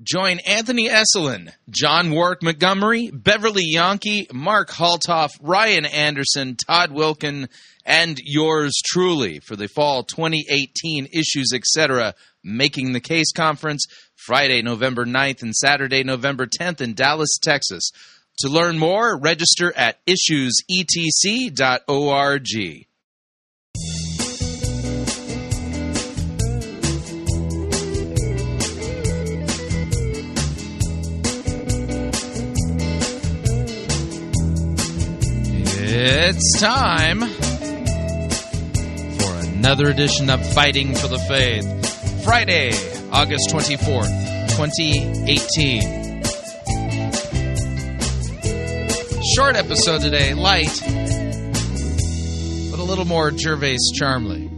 Join Anthony Esolen, John Warwick Montgomery, Beverly Yahnke, Mark Haltoff, Ryan Anderson, Todd Wilken, and yours truly for the fall 2018 issues, etc. Making the Case Conference, Friday, November 9th and Saturday, November 10th in Dallas, Texas. To learn more, register at issuesetc.org. It's time for another edition of Fighting for the Faith. Friday, August 24th, 2018. Short episode today, light, but a little more Gervais Charmley.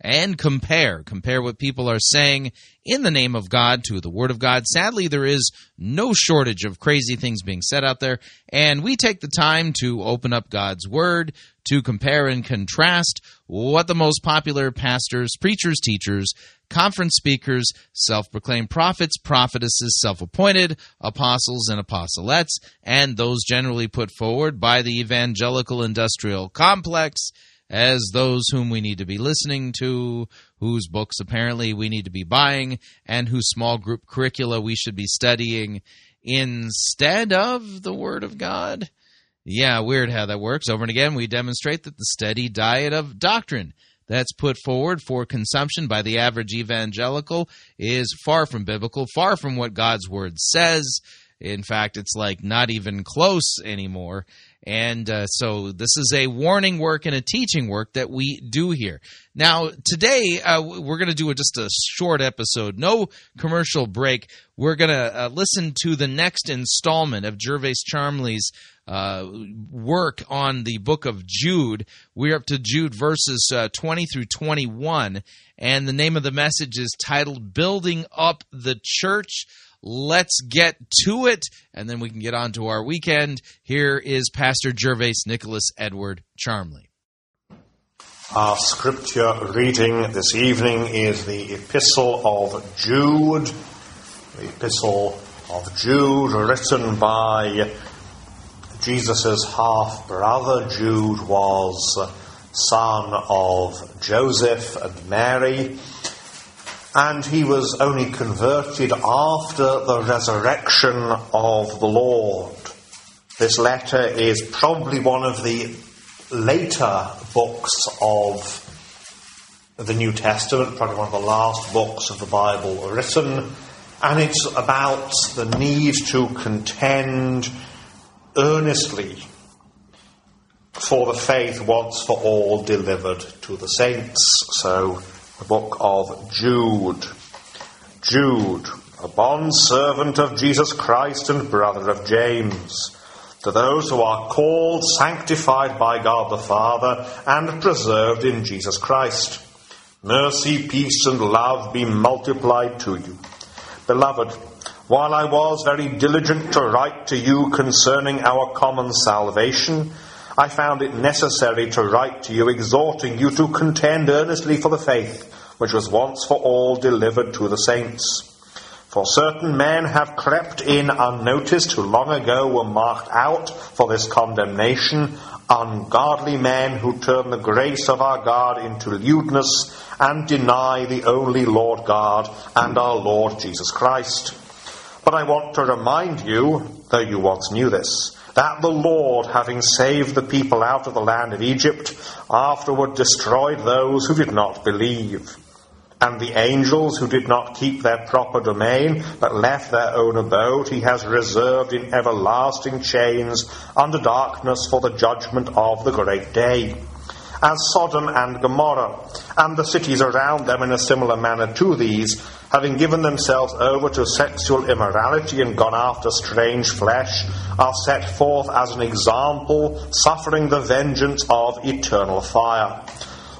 and compare. Compare what people are saying in the name of God to the Word of God. Sadly, there is no shortage of crazy things being said out there, and we take the time to open up God's Word to compare and contrast what the most popular pastors, preachers, teachers, conference speakers, self proclaimed prophets, prophetesses, self appointed apostles and apostolettes, and those generally put forward by the evangelical industrial complex as those whom we need to be listening to, whose books apparently we need to be buying, and whose small group curricula we should be studying instead of the Word of God. Yeah, weird how that works. Over and again, we demonstrate that the steady diet of doctrine that's put forward for consumption by the average evangelical is far from biblical, far from what God's Word says. In fact, it's like not even close anymore. And uh, so this is a warning work and a teaching work that we do here. Now, today uh, we're going to do a, just a short episode, no commercial break. We're going to uh, listen to the next installment of Gervais Charmley's uh, work on the book of Jude. We're up to Jude verses uh, 20 through 21, and the name of the message is titled Building Up the Church. Let's get to it, and then we can get on to our weekend. Here is Pastor Gervais Nicholas Edward Charmley. Our scripture reading this evening is the Epistle of Jude, the Epistle of Jude, written by Jesus' half brother. Jude was son of Joseph and Mary and he was only converted after the resurrection of the Lord. This letter is probably one of the later books of the New Testament, probably one of the last books of the Bible written, and it's about the need to contend earnestly for the faith once for all delivered to the saints. So, the book of Jude. Jude, a bond servant of Jesus Christ and brother of James, to those who are called, sanctified by God the Father, and preserved in Jesus Christ. Mercy, peace, and love be multiplied to you. Beloved, while I was very diligent to write to you concerning our common salvation, I found it necessary to write to you, exhorting you to contend earnestly for the faith which was once for all delivered to the saints. For certain men have crept in unnoticed who long ago were marked out for this condemnation, ungodly men who turn the grace of our God into lewdness and deny the only Lord God and our Lord Jesus Christ. But I want to remind you, though you once knew this, that the Lord, having saved the people out of the land of Egypt, afterward destroyed those who did not believe. And the angels who did not keep their proper domain, but left their own abode, he has reserved in everlasting chains under darkness for the judgment of the great day. As Sodom and Gomorrah, and the cities around them in a similar manner to these, having given themselves over to sexual immorality and gone after strange flesh, are set forth as an example, suffering the vengeance of eternal fire.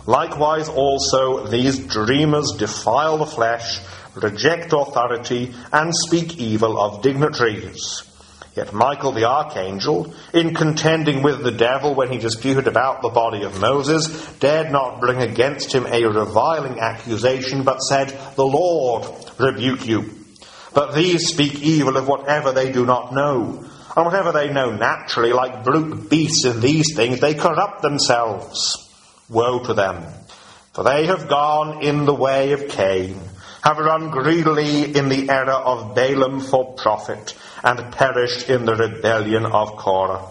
Likewise, also, these dreamers defile the flesh, reject authority, and speak evil of dignitaries. Yet Michael the archangel, in contending with the devil when he disputed about the body of Moses, dared not bring against him a reviling accusation, but said, The Lord rebuke you. But these speak evil of whatever they do not know. And whatever they know naturally, like brute beasts in these things, they corrupt themselves. Woe to them! For they have gone in the way of Cain, have run greedily in the error of Balaam for profit, and perished in the rebellion of Korah.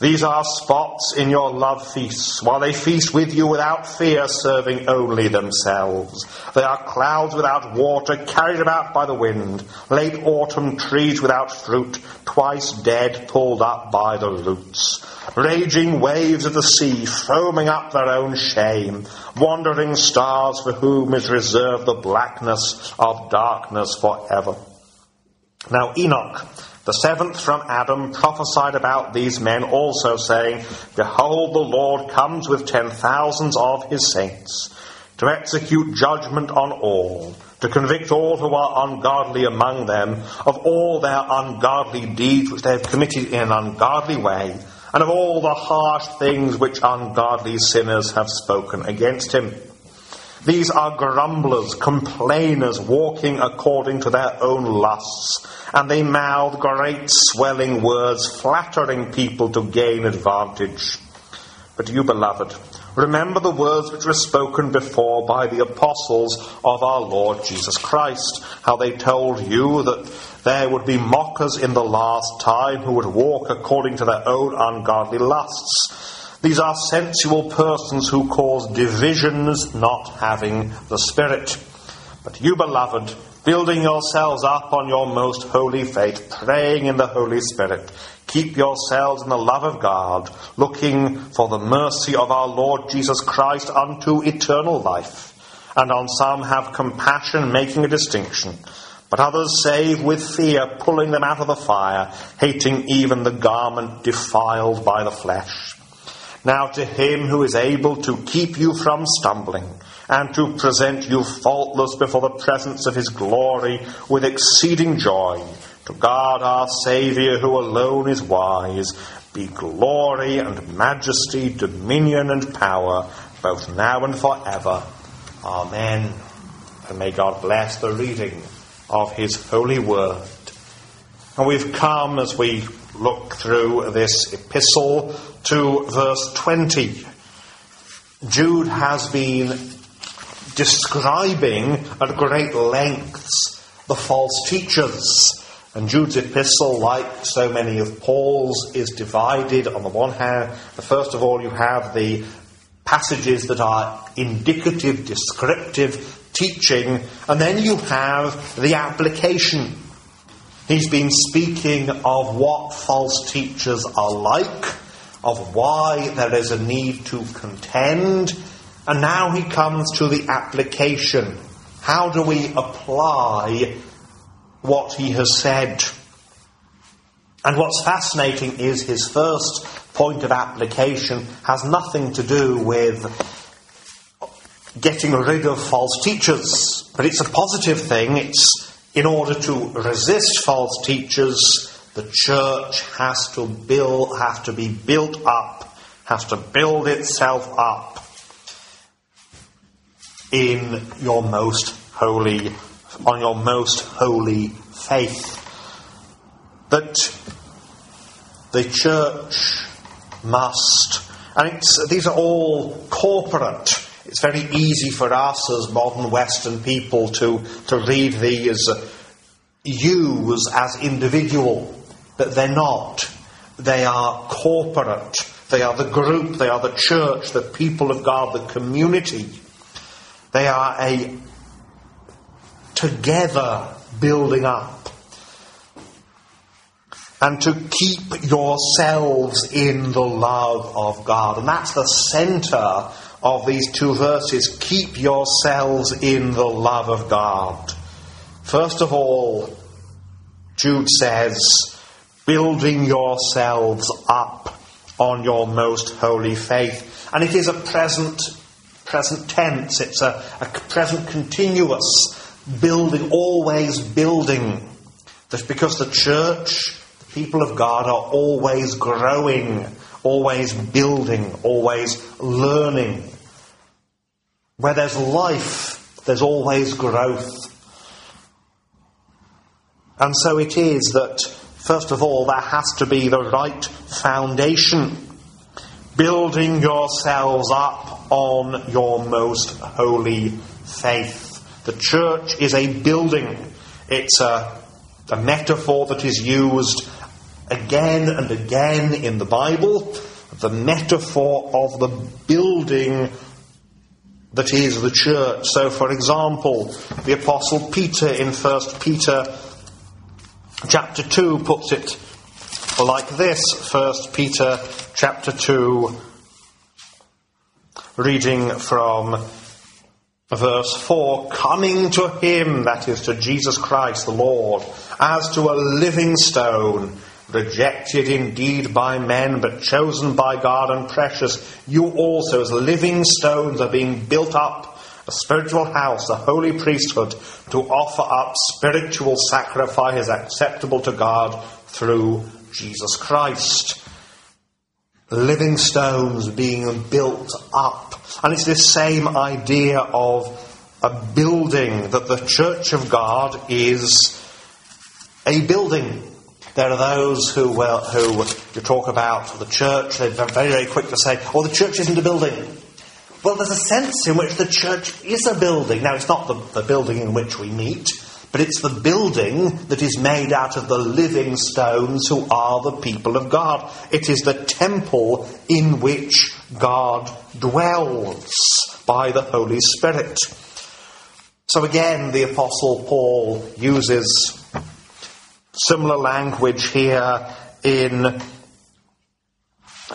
These are spots in your love feasts, while they feast with you without fear, serving only themselves. They are clouds without water, carried about by the wind, late autumn trees without fruit, twice dead, pulled up by the roots raging waves of the sea foaming up their own shame, wandering stars for whom is reserved the blackness of darkness forever. Now Enoch, the seventh from Adam, prophesied about these men also, saying, Behold, the Lord comes with ten thousands of his saints, to execute judgment on all, to convict all who are ungodly among them of all their ungodly deeds which they have committed in an ungodly way, and of all the harsh things which ungodly sinners have spoken against him. These are grumblers, complainers, walking according to their own lusts, and they mouth great swelling words, flattering people to gain advantage. But you, beloved, remember the words which were spoken before by the apostles of our Lord Jesus Christ, how they told you that there would be mockers in the last time who would walk according to their own ungodly lusts. These are sensual persons who cause divisions, not having the Spirit. But you, beloved, building yourselves up on your most holy faith, praying in the Holy Spirit, keep yourselves in the love of God, looking for the mercy of our Lord Jesus Christ unto eternal life. And on some have compassion, making a distinction but others save with fear, pulling them out of the fire, hating even the garment defiled by the flesh. Now to him who is able to keep you from stumbling, and to present you faultless before the presence of his glory with exceeding joy, to God our Saviour, who alone is wise, be glory and majesty, dominion and power, both now and forever. Amen. And may God bless the reading of His holy word. And we've come as we look through this epistle to verse 20. Jude has been describing at great lengths the false teachers. And Jude's epistle, like so many of Paul's, is divided on the one hand. First of all, you have the passages that are indicative, descriptive, teaching, and then you have the application. He's been speaking of what false teachers are like, of why there is a need to contend, and now he comes to the application. How do we apply what he has said? And what's fascinating is his first point of application has nothing to do with getting rid of false teachers. But it's a positive thing. It's in order to resist false teachers, the church has to build, has to be built up, has to build itself up in your most holy, on your most holy faith. That the church must, and these are all corporate it's very easy for us as modern Western people to, to read these uh, yous as individual, but they're not. They are corporate. They are the group, they are the church, the people of God, the community. They are a together building up. And to keep yourselves in the love of God. And that's the center of these two verses. Keep yourselves in the love of God. First of all, Jude says, building yourselves up on your most holy faith. And it is a present present tense, it's a, a present continuous building, always building. That because the church, the people of God are always growing, always building, always learning. Where there's life, there's always growth. And so it is that, first of all, there has to be the right foundation. Building yourselves up on your most holy faith. The church is a building. It's a, a metaphor that is used again and again in the Bible. The metaphor of the building that is the church. So, for example, the Apostle Peter in 1 Peter chapter 2 puts it like this 1 Peter chapter 2, reading from verse 4 coming to him, that is to Jesus Christ the Lord, as to a living stone, rejected indeed by men, but chosen by God and precious, you also, as living stones, are being built up. A spiritual house, a holy priesthood, to offer up spiritual sacrifices acceptable to God through Jesus Christ. Living stones being built up and it's this same idea of a building, that the church of God is a building. There are those who, well, who you talk about the church, they're very, very quick to say, oh, the church isn't a building. Well, there's a sense in which the church is a building. Now, it's not the, the building in which we meet, but it's the building that is made out of the living stones who are the people of God. It is the temple in which God dwells by the Holy Spirit. So again, the Apostle Paul uses similar language here in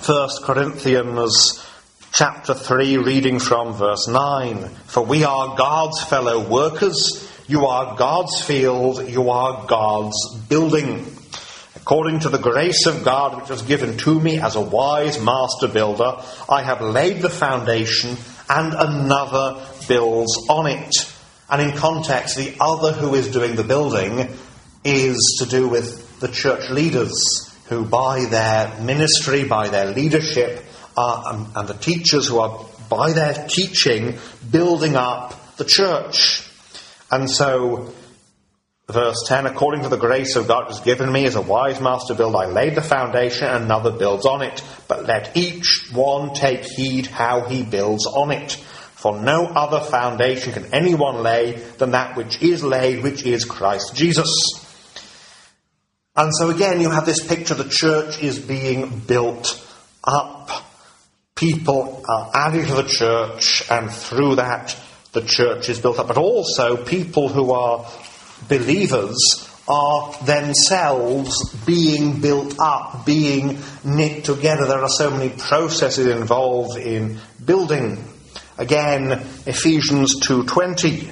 1 Corinthians chapter 3, reading from verse 9. For we are God's fellow workers. You are God's field, you are God's building. According to the grace of God which was given to me as a wise master builder, I have laid the foundation and another builds on it. And in context, the other who is doing the building is to do with the church leaders who, by their ministry, by their leadership, and, and the teachers who are, by their teaching, building up the church. And so, verse 10 according to the grace of God has given me as a wise master builder, I laid the foundation, and another builds on it. But let each one take heed how he builds on it. For no other foundation can anyone lay than that which is laid, which is Christ Jesus. And so again, you have this picture the church is being built up. People are added to the church, and through that, the church is built up, but also people who are believers are themselves being built up, being knit together. There are so many processes involved in building. Again, Ephesians 2:20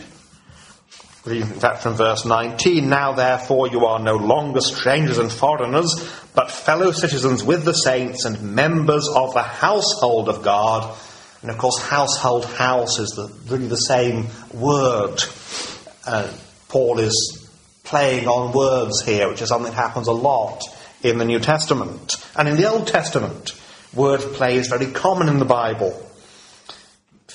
reading that from verse 19. Now therefore you are no longer strangers and foreigners, but fellow citizens with the saints and members of the household of God and of course, household house is the, really the same word. Uh, Paul is playing on words here, which is something that happens a lot in the New Testament. And in the Old Testament, word play is very common in the Bible.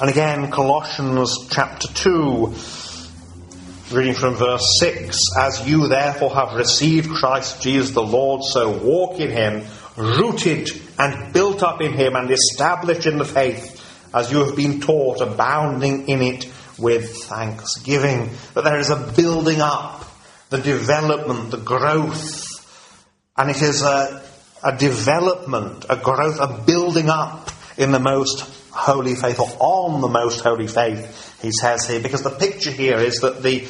And again, Colossians chapter 2 Reading from verse 6 As you therefore have received Christ Jesus the Lord, so walk in him, rooted and built up in him, and established in the faith, as you have been taught, abounding in it with thanksgiving. That there is a building up, the development, the growth, and it is a, a development, a growth, a building up in the most holy faith, or on the most holy faith he says here, because the picture here is that the,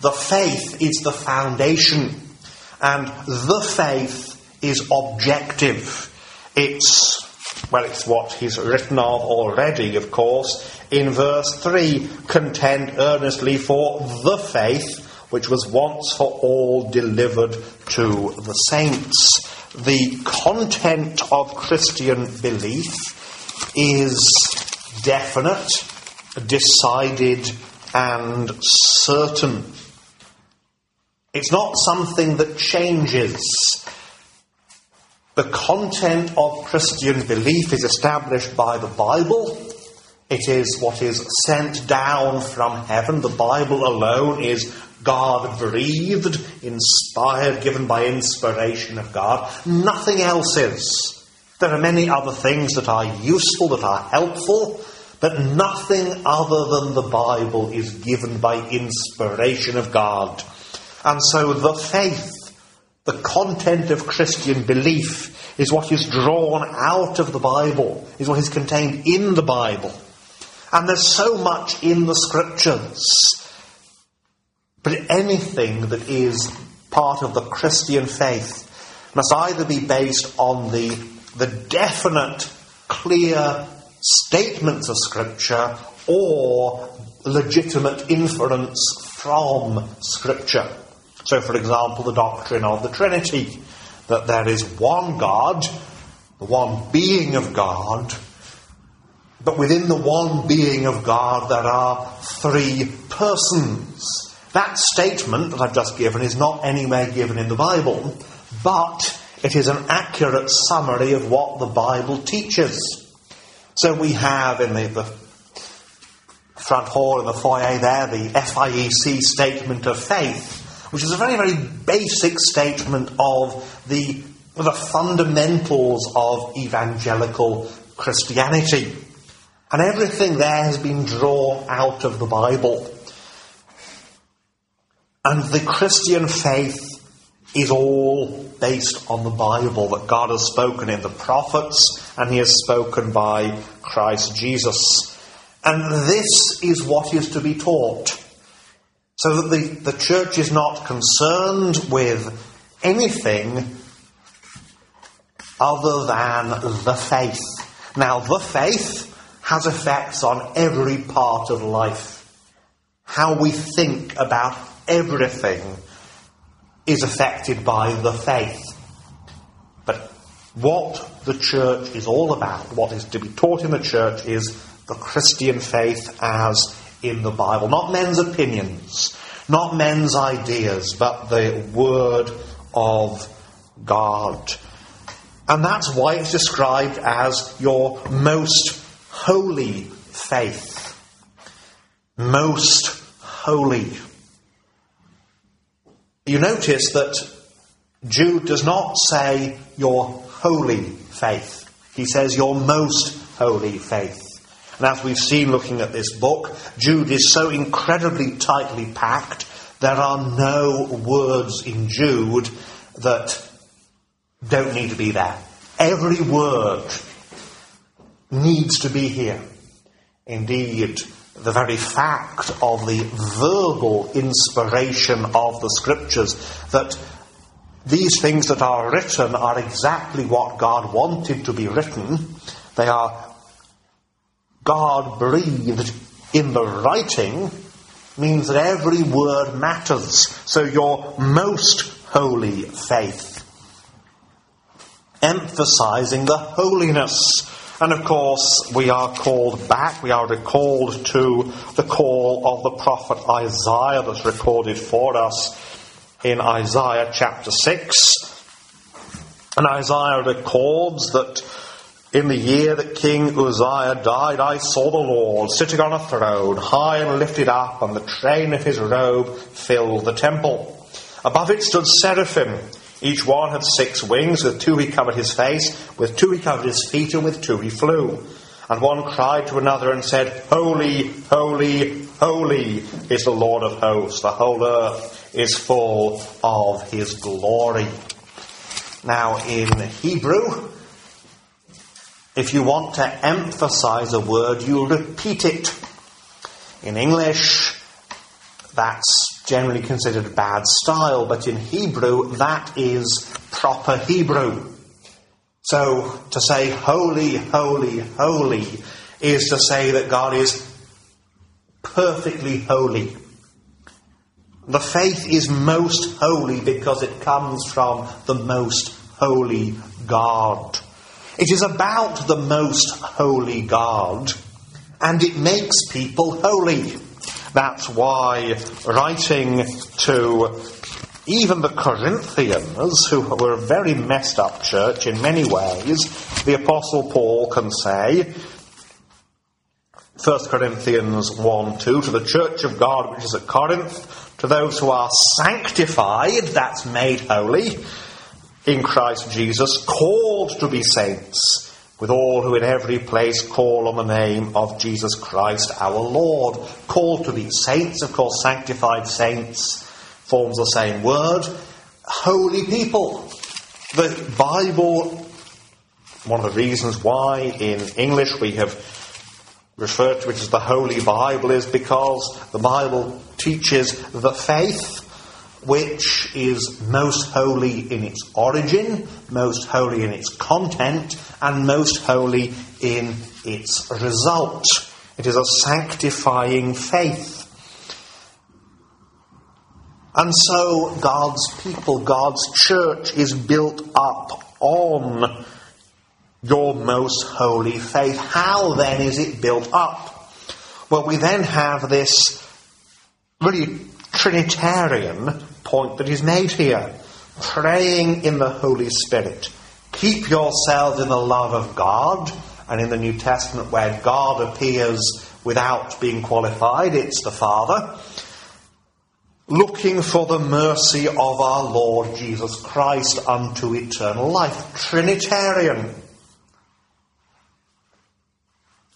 the faith is the foundation, and the faith is objective. It's, well, it's what he's written of already, of course. In verse 3, contend earnestly for the faith which was once for all delivered to the saints. The content of Christian belief is definite decided and certain. It's not something that changes. The content of Christian belief is established by the Bible. It is what is sent down from heaven. The Bible alone is God breathed, inspired, given by inspiration of God. Nothing else is. There are many other things that are useful, that are helpful, but nothing other than the Bible is given by inspiration of God. And so the faith, the content of Christian belief, is what is drawn out of the Bible, is what is contained in the Bible. And there's so much in the scriptures. But anything that is part of the Christian faith must either be based on the, the definite, clear statements of Scripture or legitimate inference from Scripture. So, for example, the doctrine of the Trinity that there is one God, the one being of God, but within the one being of God there are three persons. That statement that I've just given is not anywhere given in the Bible, but it is an accurate summary of what the Bible teaches. So we have in the, the front hall in the foyer there the FIEC statement of faith, which is a very, very basic statement of the, the fundamentals of evangelical Christianity. And everything there has been drawn out of the Bible. And the Christian faith is all based on the Bible that God has spoken in the prophets and he has spoken by Christ Jesus. And this is what is to be taught. So that the, the church is not concerned with anything other than the faith. Now, the faith has effects on every part of life. How we think about everything is affected by the faith. But what the church is all about, what is to be taught in the church, is the Christian faith as in the Bible. Not men's opinions, not men's ideas, but the Word of God. And that's why it's described as your most holy faith. Most holy. You notice that Jude does not say your holy faith. He says your most holy faith. And as we've seen looking at this book, Jude is so incredibly tightly packed, there are no words in Jude that don't need to be there. Every word needs to be here. Indeed, the very fact of the verbal inspiration of the scriptures that these things that are written are exactly what God wanted to be written. They are God breathed in the writing means that every word matters. So your most holy faith. Emphasizing the holiness and of course, we are called back, we are recalled to the call of the prophet Isaiah that's recorded for us in Isaiah chapter 6. And Isaiah records that In the year that King Uzziah died, I saw the Lord sitting on a throne, high and lifted up, and the train of his robe filled the temple. Above it stood seraphim. Each one had six wings. With two he covered his face, with two he covered his feet, and with two he flew. And one cried to another and said, Holy, holy, holy is the Lord of hosts. The whole earth is full of his glory. Now, in Hebrew, if you want to emphasize a word, you repeat it. In English, that's generally considered bad style, but in Hebrew, that is proper Hebrew. So to say holy, holy, holy is to say that God is perfectly holy. The faith is most holy because it comes from the most holy God. It is about the most holy God, and it makes people holy. That's why writing to even the Corinthians, who were a very messed up church in many ways, the Apostle Paul can say, 1 Corinthians 1 2, to the church of God which is at Corinth, to those who are sanctified, that's made holy, in Christ Jesus, called to be saints, with all who in every place call on the name of Jesus Christ our Lord. Called to be saints, of course, sanctified saints forms the same word. Holy people. The Bible, one of the reasons why in English we have referred to it as the Holy Bible is because the Bible teaches the faith which is most holy in its origin, most holy in its content, and most holy in its result. It is a sanctifying faith. And so God's people, God's church is built up on your most holy faith. How then is it built up? Well, we then have this really Trinitarian point that is made here. Praying in the Holy Spirit. Keep yourselves in the love of God. And in the New Testament, where God appears without being qualified, it's the Father looking for the mercy of our Lord Jesus Christ unto eternal life. Trinitarian.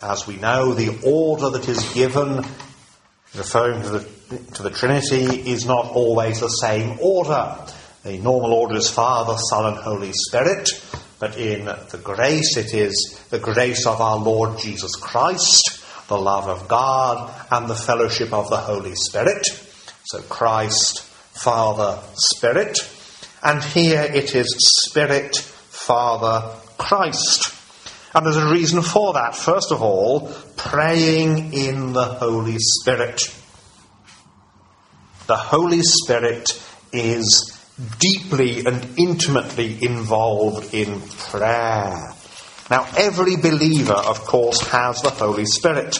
As we know, the order that is given, referring to the, to the Trinity, is not always the same order. The normal order is Father, Son, and Holy Spirit, but in the grace it is the grace of our Lord Jesus Christ, the love of God, and the fellowship of the Holy Spirit. So Christ, Father, Spirit. And here it is Spirit, Father, Christ. And there's a reason for that. First of all, praying in the Holy Spirit. The Holy Spirit is deeply and intimately involved in prayer. Now, every believer, of course, has the Holy Spirit.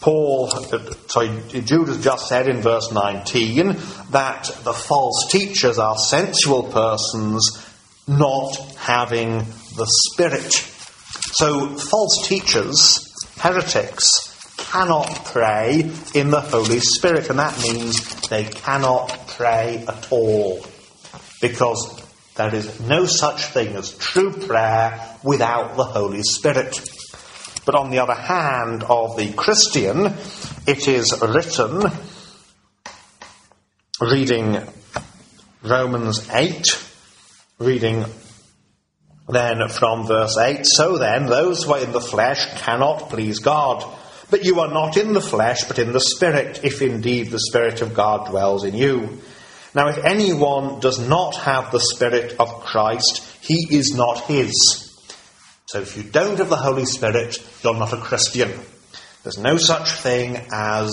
Paul, uh, sorry, Jude has just said in verse 19 that the false teachers are sensual persons not having the Spirit. So, false teachers, heretics, cannot pray in the Holy Spirit, and that means they cannot pray at all. Because there is no such thing as true prayer without the Holy Spirit. But on the other hand, of the Christian, it is written, reading Romans 8, reading then from verse 8 So then, those who are in the flesh cannot please God. But you are not in the flesh, but in the Spirit, if indeed the Spirit of God dwells in you. Now, if anyone does not have the Spirit of Christ, he is not his. So if you don't have the Holy Spirit, you're not a Christian. There's no such thing as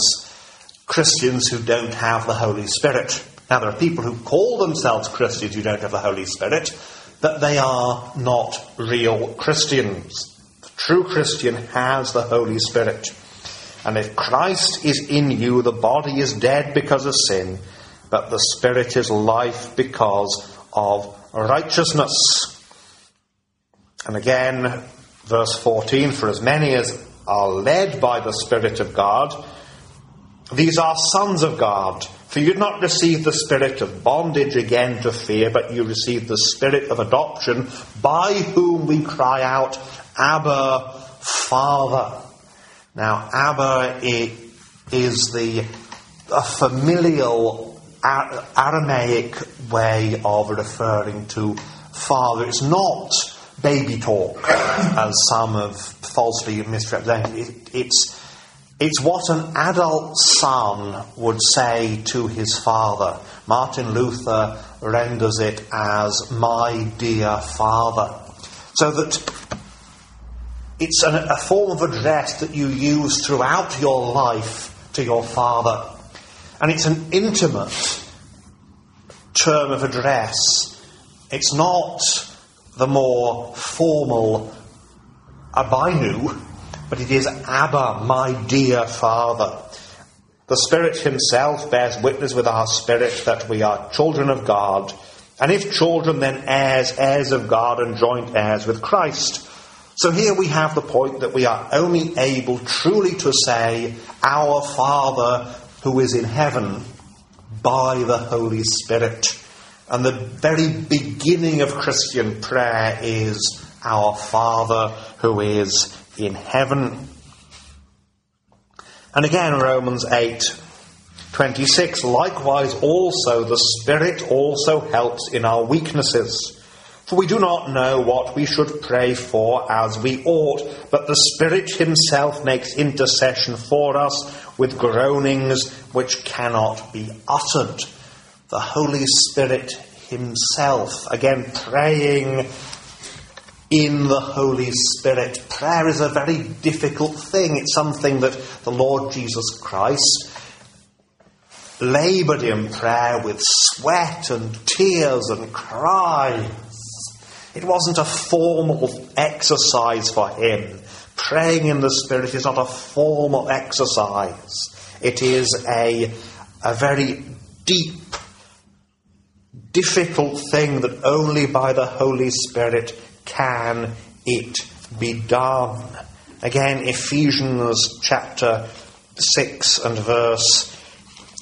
Christians who don't have the Holy Spirit. Now, there are people who call themselves Christians who don't have the Holy Spirit, but they are not real Christians. The true Christian has the Holy Spirit. And if Christ is in you, the body is dead because of sin, but the Spirit is life because of righteousness. And again, Verse 14 For as many as are led by the Spirit of God, these are sons of God. For you did not receive the spirit of bondage again to fear, but you received the spirit of adoption, by whom we cry out, Abba, Father. Now, Abba is the a familial Aramaic way of referring to father. It's not baby talk, as some have falsely misrepresented. It, it's, it's what an adult son would say to his father. Martin Luther renders it as my dear father. So that it's an, a form of address that you use throughout your life to your father. And it's an intimate term of address. It's not the more formal Abinu, but it is Abba, my dear Father. The Spirit Himself bears witness with our spirit that we are children of God, and if children, then heirs, heirs of God, and joint heirs with Christ. So here we have the point that we are only able truly to say, Our Father who is in heaven by the Holy Spirit. And the very beginning of Christian prayer is Our Father who is in heaven. And again, Romans 8 26, likewise also the Spirit also helps in our weaknesses. For we do not know what we should pray for as we ought, but the Spirit Himself makes intercession for us with groanings which cannot be uttered. The Holy Spirit Himself, again praying in the Holy Spirit. Prayer is a very difficult thing. It's something that the Lord Jesus Christ laboured in prayer with sweat and tears and cries. It wasn't a formal exercise for him. Praying in the Spirit is not a formal exercise. It is a, a very deep, difficult thing that only by the Holy Spirit can it be done. Again, Ephesians chapter 6 and verse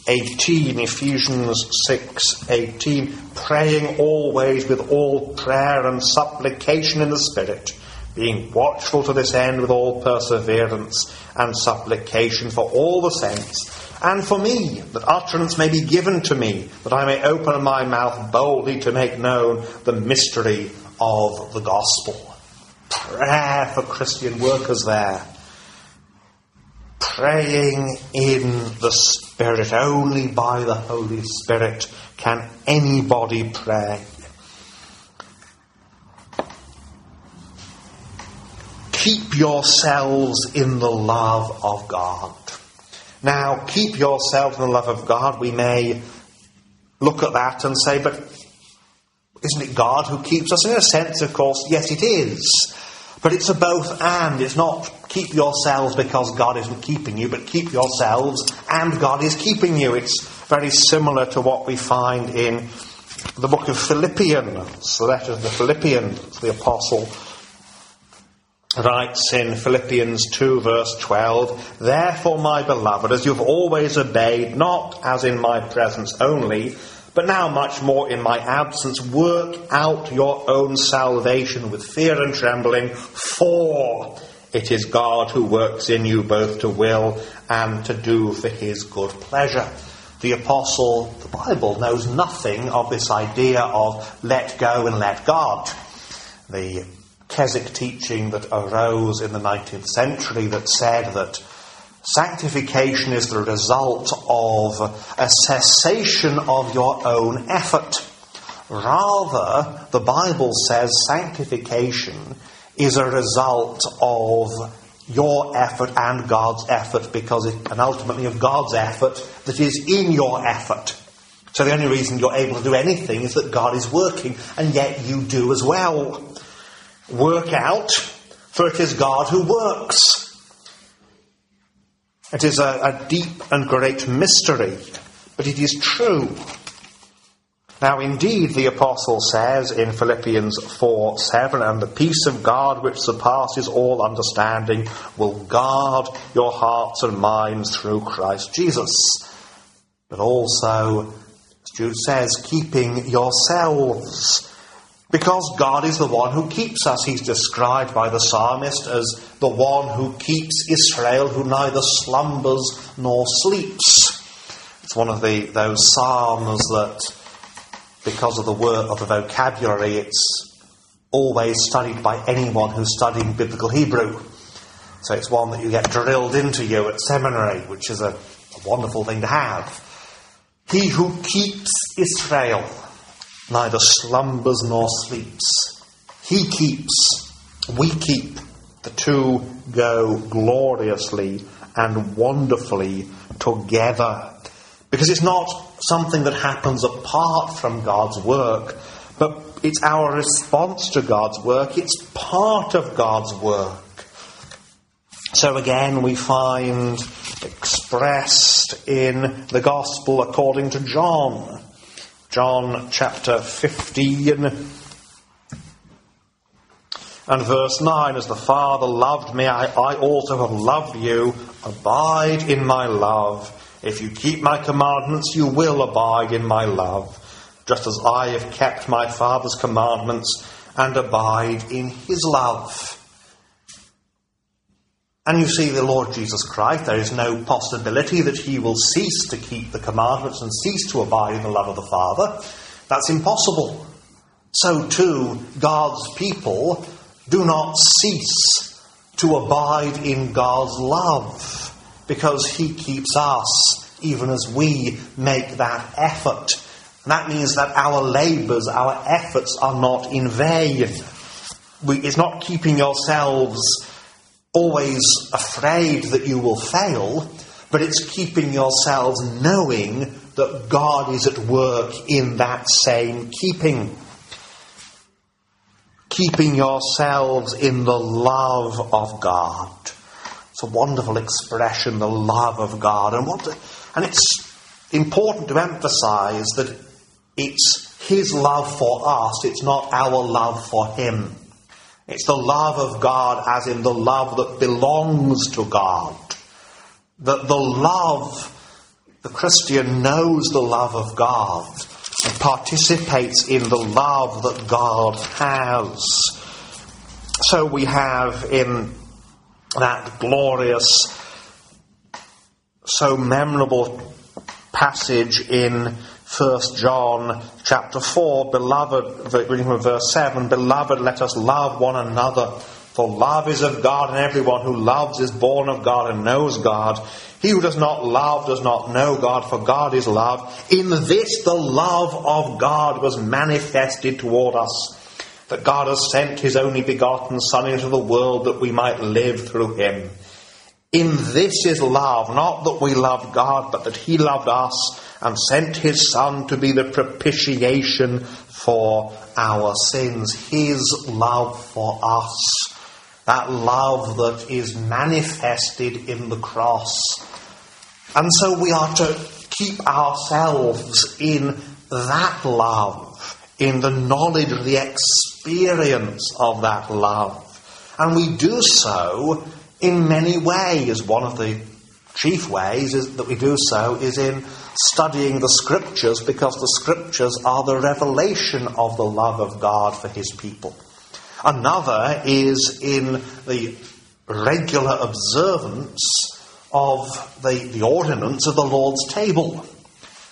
18, Ephesians 6 18, praying always with all prayer and supplication in the Spirit, being watchful to this end with all perseverance and supplication for all the saints, and for me, that utterance may be given to me, that I may open my mouth boldly to make known the mystery of the gospel. Prayer for Christian workers there praying in the Spirit. Only by the Holy Spirit can anybody pray. Keep yourselves in the love of God. Now, keep yourselves in the love of God. We may look at that and say, but isn't it God who keeps us? In a sense, of course, yes, it is. But it's a both and. It's not keep yourselves because God isn't keeping you, but keep yourselves and God is keeping you. It's very similar to what we find in the book of Philippians, the letter of the Philippians, the apostle writes in Philippians 2 verse 12, Therefore, my beloved, as you've always obeyed, not as in my presence only, but now, much more in my absence, work out your own salvation with fear and trembling, for it is God who works in you both to will and to do for his good pleasure. The apostle, the Bible, knows nothing of this idea of let go and let God. The Keswick teaching that arose in the 19th century that said that Sanctification is the result of a cessation of your own effort. Rather, the Bible says sanctification is a result of your effort and God's effort, because it, and ultimately of God's effort that is in your effort. So the only reason you're able to do anything is that God is working, and yet you do as well. Work out, for it is God who works. It is a, a deep and great mystery, but it is true. Now, indeed, the apostle says in Philippians 4 7, and the peace of God which surpasses all understanding will guard your hearts and minds through Christ Jesus. But also, as Jude says, keeping yourselves. Because God is the one who keeps us. He's described by the psalmist as the one who keeps Israel, who neither slumbers nor sleeps. It's one of the, those psalms that because of the word of the vocabulary, it's always studied by anyone who's studying biblical Hebrew. So it's one that you get drilled into you at seminary, which is a, a wonderful thing to have. He who keeps Israel neither slumbers nor sleeps. He keeps, we keep. The two go gloriously and wonderfully together. Because it's not something that happens apart from God's work, but it's our response to God's work. It's part of God's work. So again, we find expressed in the Gospel according to John. John chapter 15 and verse 9 As the Father loved me, I, I also have loved you. Abide in my love. If you keep my commandments, you will abide in my love, just as I have kept my Father's commandments and abide in his love. And you see, the Lord Jesus Christ, there is no possibility that he will cease to keep the commandments and cease to abide in the love of the Father. That's impossible. So, too, God's people do not cease to abide in God's love because He keeps us even as we make that effort. And that means that our labours, our efforts are not in vain. We, it's not keeping yourselves always afraid that you will fail, but it's keeping yourselves knowing that God is at work in that same keeping. Keeping yourselves in the love of God. It's a wonderful expression, the love of God. And, what, and it's important to emphasize that it's His love for us, it's not our love for Him. It's the love of God, as in the love that belongs to God. That the love, the Christian knows the love of God and participates in the love that God has. So we have in that glorious, so memorable passage in 1 John chapter 4, beloved, reading from verse 7, beloved, let us love one another. For love is of God, and everyone who loves is born of God and knows God. He who does not love does not know God, for God is love. In this the love of God was manifested toward us that God has sent his only begotten Son into the world that we might live through him. In this is love, not that we loved God, but that he loved us and sent his Son to be the propitiation for our sins. His love for us. That love that is manifested in the cross. And so we are to keep ourselves in that love in the knowledge the experience of that love. And we do so in many ways. One of the chief ways is, that we do so is in studying the scriptures because the scriptures are the revelation of the love of God for his people. Another is in the regular observance of the, the ordinance of the Lord's table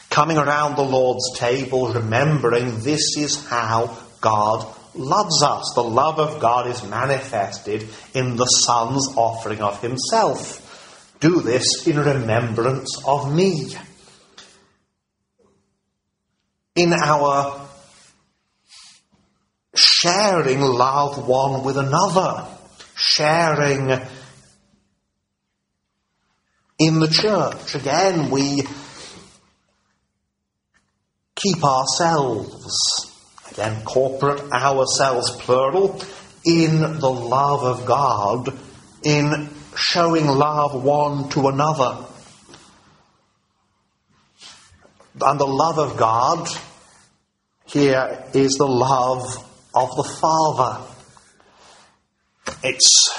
coming around the Lord's table, remembering this is how God loves us. The love of God is manifested in the Son's offering of Himself. Do this in remembrance of me. In our sharing love one with another, sharing in the church. Again, we keep ourselves, again, corporate, ourselves, plural, in the love of God, in showing love one to another. And the love of God here is the love of the Father. It's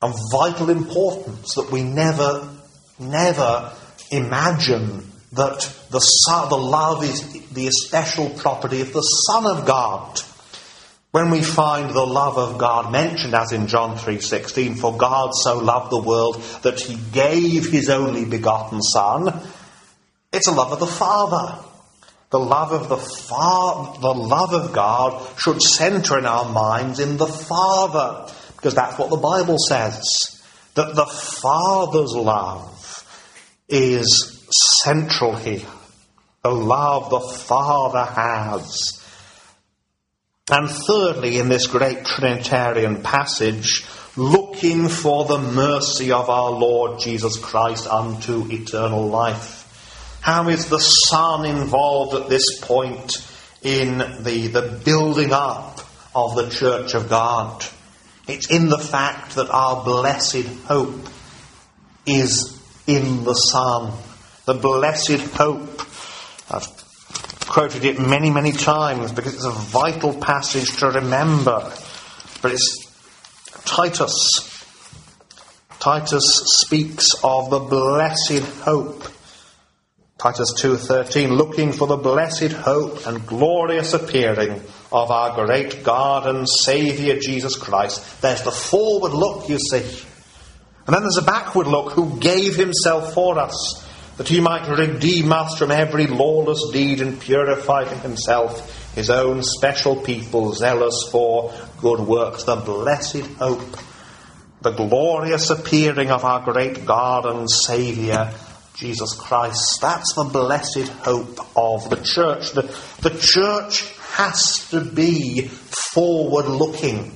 of vital importance that we never, never imagine that the, son, the love is the special property of the Son of God. When we find the love of God mentioned as in John 3:16 for God so loved the world that he gave his only begotten son it's a love of the father. The love of the father the love of God should center in our minds in the father because that's what the Bible says that the father's love is central here. The love the father has. And thirdly, in this great Trinitarian passage, looking for the mercy of our Lord Jesus Christ unto eternal life. How is the Son involved at this point in the, the building up of the Church of God? It's in the fact that our blessed hope is in the Son. The blessed hope. I've quoted it many, many times because it's a vital passage to remember. But it's Titus. Titus speaks of the blessed hope. Titus 2:13 looking for the blessed hope and glorious appearing of our great God and Savior Jesus Christ. There's the forward look, you see. And then there's a backward look who gave himself for us that he might redeem us from every lawless deed and purify for himself his own special people, zealous for good works. The blessed hope, the glorious appearing of our great God and Saviour, Jesus Christ. That's the blessed hope of the church. The, the church has to be forward looking.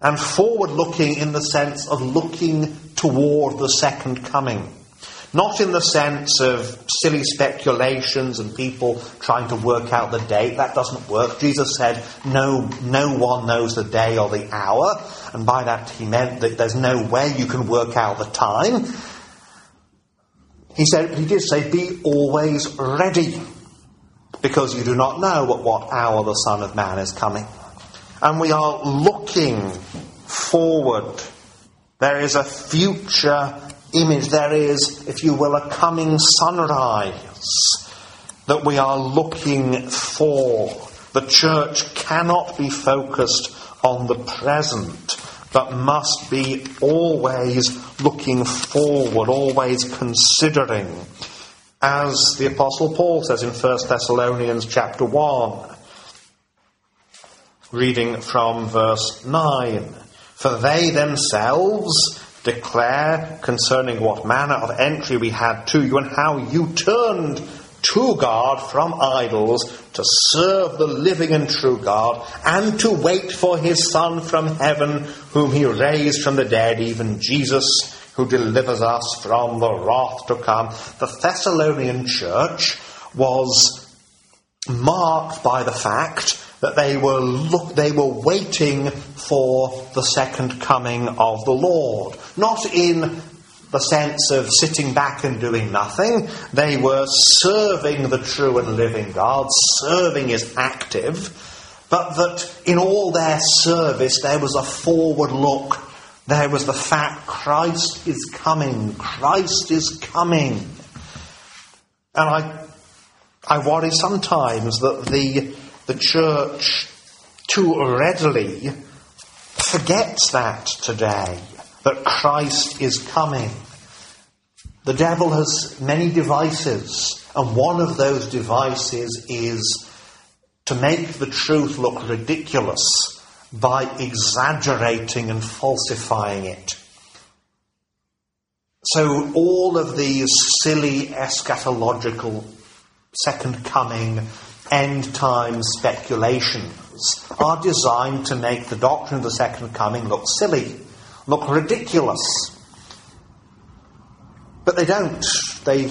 And forward looking in the sense of looking toward the second coming. Not in the sense of silly speculations and people trying to work out the date. That doesn't work. Jesus said, no, no one knows the day or the hour. And by that he meant that there's no way you can work out the time. He said, he did say, be always ready. Because you do not know at what hour the Son of Man is coming. And we are looking forward. There is a future image. There is, if you will, a coming sunrise that we are looking for. The church cannot be focused on the present, but must be always looking forward, always considering. As the Apostle Paul says in 1 Thessalonians chapter 1, reading from verse 9 For they themselves declare concerning what manner of entry we had to you and how you turned to God from idols to serve the living and true God and to wait for his Son from heaven, whom he raised from the dead, even Jesus, who delivers us from the wrath to come. The Thessalonian church was marked by the fact that they were look, they were waiting for the second coming of the Lord. Not in the sense of sitting back and doing nothing. They were serving the true and living God, serving is active, but that in all their service there was a forward look. There was the fact Christ is coming. Christ is coming. And I, I worry sometimes that the the church too readily forgets that today, that Christ is coming. The devil has many devices, and one of those devices is to make the truth look ridiculous by exaggerating and falsifying it. So, all of these silly eschatological second coming end time speculations are designed to make the doctrine of the second coming look silly, look ridiculous. But they don't. They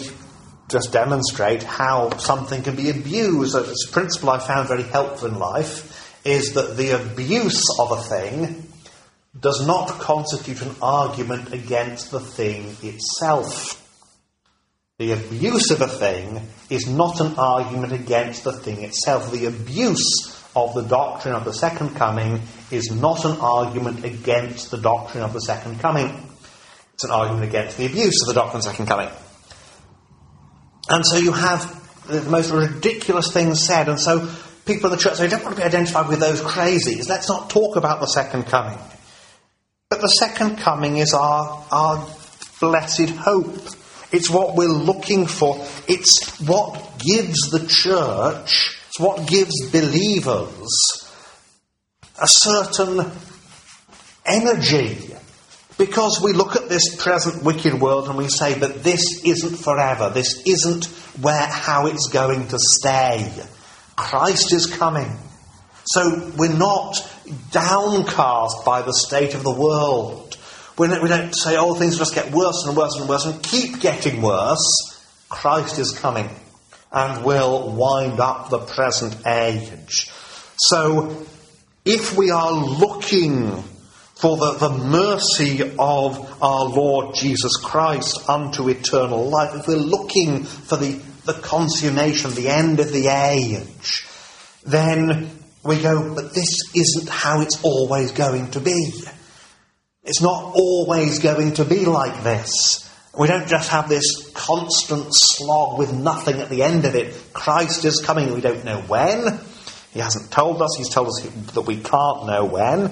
just demonstrate how something can be abused. A principle I found very helpful in life is that the abuse of a thing does not constitute an argument against the thing itself. The abuse of a thing is not an argument against the thing itself. The abuse of the doctrine of the second coming is not an argument against the doctrine of the second coming. It's an argument against the abuse of the doctrine of the second coming. And so you have the most ridiculous things said, and so people in the church say, don't want to be identified with those crazies. Let's not talk about the second coming. But the second coming is our, our blessed hope. It's what we're looking for. It's what gives the church, it's what gives believers a certain energy. Because we look at this present wicked world and we say, that this isn't forever. This isn't where, how it's going to stay. Christ is coming. So we're not downcast by the state of the world. We don't, we don't say, oh, things just get worse and worse and worse and keep getting worse. Christ is coming and will wind up the present age. So if we are looking for the, the mercy of our Lord Jesus Christ unto eternal life, if we're looking for the, the consummation, the end of the age, then we go, but this isn't how it's always going to be. It's not always going to be like this. We don't just have this constant slog with nothing at the end of it. Christ is coming. We don't know when. He hasn't told us. He's told us that we can't know when.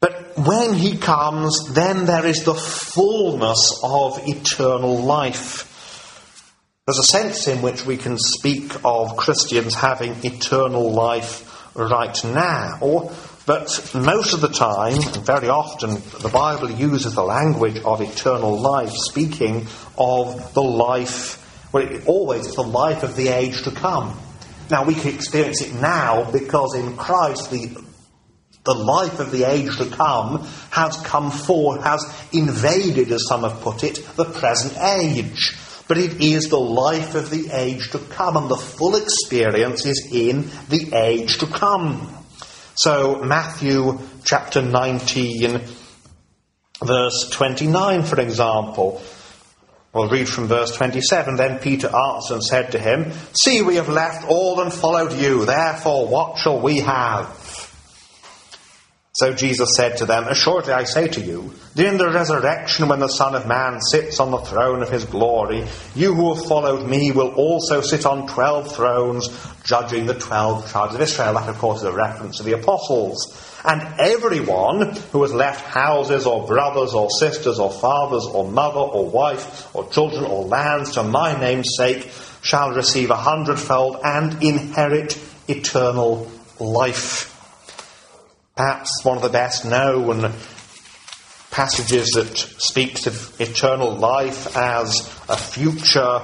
But when he comes, then there is the fullness of eternal life. There's a sense in which we can speak of Christians having eternal life right now, but most of the time, very often, the Bible uses the language of eternal life, speaking of the life, well, it, always it's the life of the age to come. Now, we can experience it now because in Christ, the, the life of the age to come has come forward, has invaded, as some have put it, the present age. But it is the life of the age to come, and the full experience is in the age to come. So, Matthew chapter 19, verse 29, for example. We'll read from verse 27. Then Peter answered and said to him, See, we have left all and followed you. Therefore, what shall we have? So Jesus said to them, Assuredly I say to you, that in the resurrection when the Son of Man sits on the throne of his glory, you who have followed me will also sit on twelve thrones, judging the twelve tribes of Israel. That, of course, is a reference to the apostles. And everyone who has left houses or brothers or sisters or fathers or mother or wife or children or lands for my name's sake shall receive a hundredfold and inherit eternal life. Perhaps one of the best known passages that speaks of eternal life as a future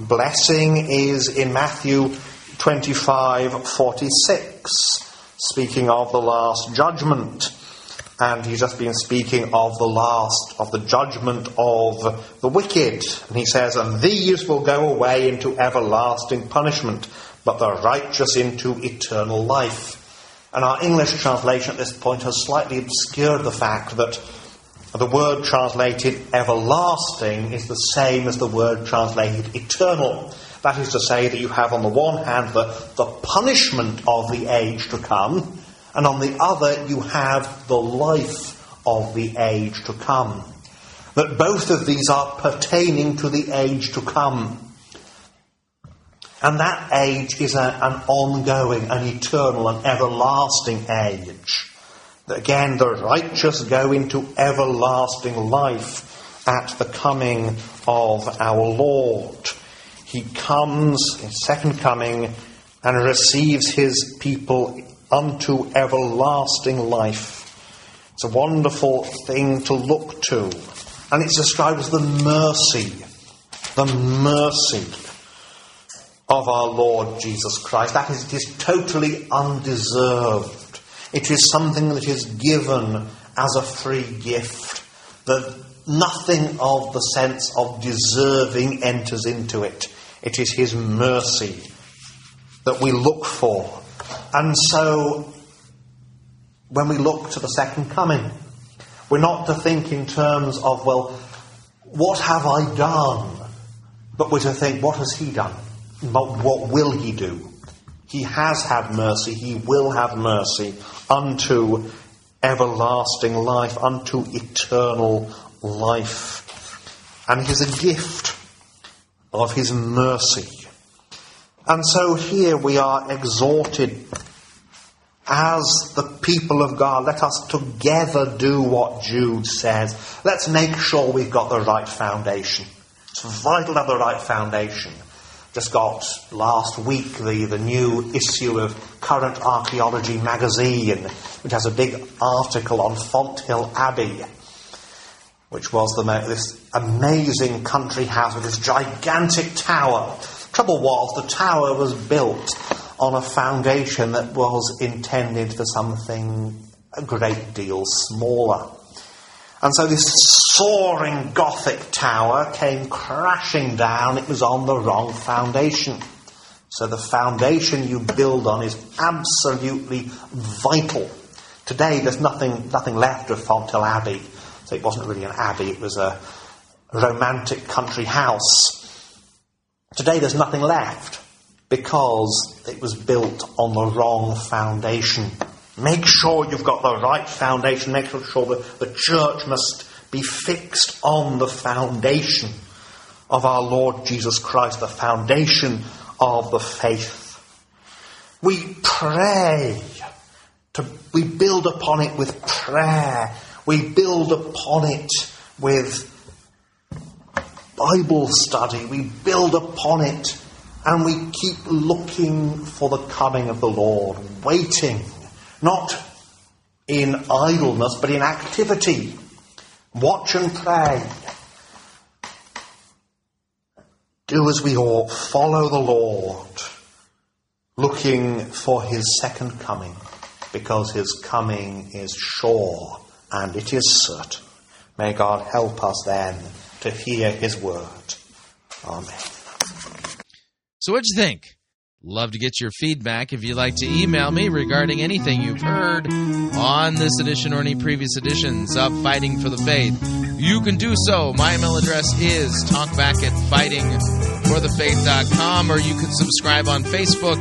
blessing is in Matthew 25:46 speaking of the last judgment. And he's just been speaking of the last of the judgment of the wicked. And he says and these will go away into everlasting punishment but the righteous into eternal life. And our English translation at this point has slightly obscured the fact that the word translated everlasting is the same as the word translated eternal. That is to say, that you have on the one hand the, the punishment of the age to come, and on the other you have the life of the age to come. That both of these are pertaining to the age to come. And that age is a, an ongoing, an eternal, an everlasting age. Again, the righteous go into everlasting life at the coming of our Lord. He comes, his second coming, and receives his people unto everlasting life. It's a wonderful thing to look to. And it's described as the mercy, the mercy of our Lord Jesus Christ. That is, it is totally undeserved. It is something that is given as a free gift. That nothing of the sense of deserving enters into it. It is His mercy that we look for. And so, when we look to the second coming, we're not to think in terms of, well, what have I done? But we're to think, what has he done? What, what will he do? He has had mercy. He will have mercy unto everlasting life, unto eternal life. And is a gift of his mercy. And so here we are exhorted as the people of God, let us together do what Jude says. Let's make sure we've got the right foundation. It's vital to have the right foundation. Just got last week the, the new issue of Current Archaeology magazine, which has a big article on Fonthill Abbey, which was the, this amazing country house with this gigantic tower. Trouble was, the tower was built on a foundation that was intended for something a great deal smaller. And so this soaring Gothic tower came crashing down. It was on the wrong foundation. So the foundation you build on is absolutely vital. Today there's nothing, nothing left of Fonthill Abbey. It wasn't really an abbey, it was a romantic country house. Today there's nothing left because it was built on the wrong foundation. Make sure you've got the right foundation. Make sure that the church must be fixed on the foundation of our Lord Jesus Christ, the foundation of the faith. We pray. To, we build upon it with prayer. We build upon it with Bible study. We build upon it and we keep looking for the coming of the Lord, waiting, not in idleness, but in activity. Watch and pray. Do as we ought, follow the Lord, looking for his second coming, because his coming is sure and it is certain. May God help us then to hear his word. Amen. So, what'd you think? Love to get your feedback. If you'd like to email me regarding anything you've heard on this edition or any previous editions of Fighting for the Faith, you can do so. My email address is talkback at fightingforthefaith.com or you can subscribe on Facebook,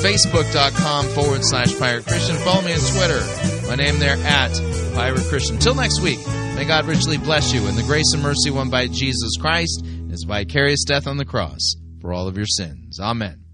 facebook.com forward slash Pirate Christian. Follow me on Twitter. My name there at Pirate Christian. Till next week, may God richly bless you in the grace and mercy won by Jesus Christ, his vicarious death on the cross for all of your sins. Amen.